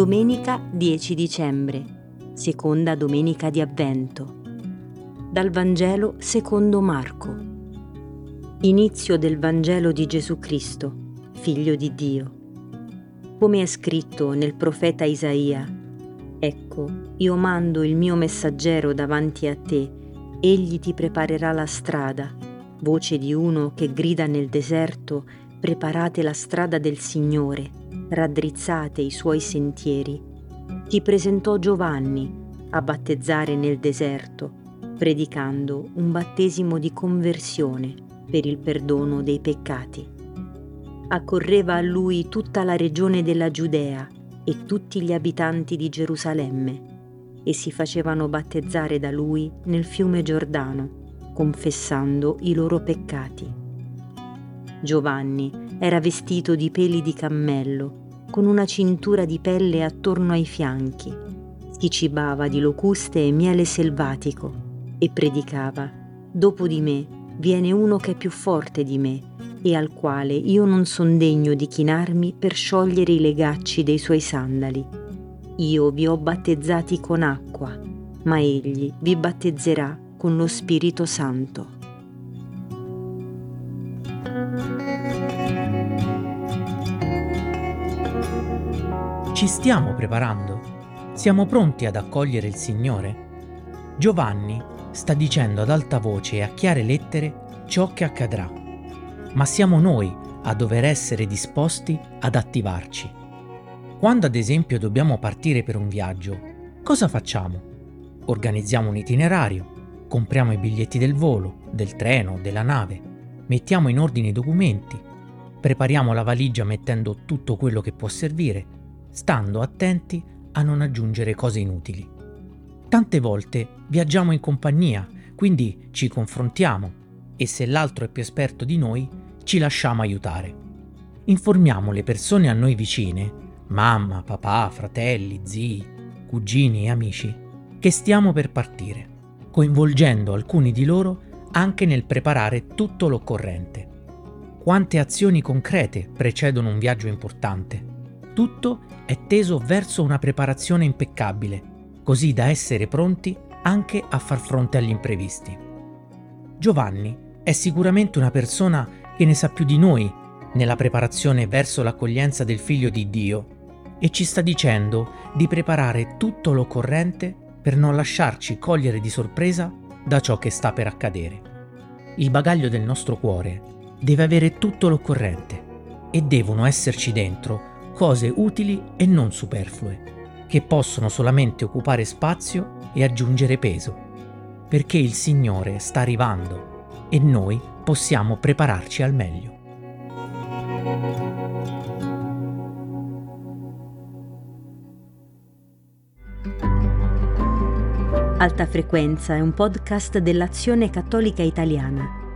Domenica 10 dicembre, seconda domenica di Avvento. Dal Vangelo secondo Marco. Inizio del Vangelo di Gesù Cristo, figlio di Dio. Come è scritto nel profeta Isaia, Ecco, io mando il mio messaggero davanti a te, egli ti preparerà la strada. Voce di uno che grida nel deserto, preparate la strada del Signore raddrizzate i suoi sentieri, ti presentò Giovanni a battezzare nel deserto, predicando un battesimo di conversione per il perdono dei peccati. Accorreva a lui tutta la regione della Giudea e tutti gli abitanti di Gerusalemme, e si facevano battezzare da lui nel fiume Giordano, confessando i loro peccati. Giovanni era vestito di peli di cammello, con una cintura di pelle attorno ai fianchi. Si cibava di locuste e miele selvatico e predicava, dopo di me viene uno che è più forte di me e al quale io non son degno di chinarmi per sciogliere i legacci dei suoi sandali. Io vi ho battezzati con acqua, ma egli vi battezzerà con lo Spirito Santo. Ci stiamo preparando? Siamo pronti ad accogliere il Signore? Giovanni sta dicendo ad alta voce e a chiare lettere ciò che accadrà, ma siamo noi a dover essere disposti ad attivarci. Quando ad esempio dobbiamo partire per un viaggio, cosa facciamo? Organizziamo un itinerario, compriamo i biglietti del volo, del treno, della nave, mettiamo in ordine i documenti, prepariamo la valigia mettendo tutto quello che può servire stando attenti a non aggiungere cose inutili. Tante volte viaggiamo in compagnia, quindi ci confrontiamo e se l'altro è più esperto di noi, ci lasciamo aiutare. Informiamo le persone a noi vicine, mamma, papà, fratelli, zii, cugini e amici, che stiamo per partire, coinvolgendo alcuni di loro anche nel preparare tutto l'occorrente. Quante azioni concrete precedono un viaggio importante? Tutto è teso verso una preparazione impeccabile, così da essere pronti anche a far fronte agli imprevisti. Giovanni è sicuramente una persona che ne sa più di noi nella preparazione verso l'accoglienza del figlio di Dio e ci sta dicendo di preparare tutto l'occorrente per non lasciarci cogliere di sorpresa da ciò che sta per accadere. Il bagaglio del nostro cuore deve avere tutto l'occorrente e devono esserci dentro cose utili e non superflue, che possono solamente occupare spazio e aggiungere peso, perché il Signore sta arrivando e noi possiamo prepararci al meglio. Alta Frequenza è un podcast dell'Azione Cattolica Italiana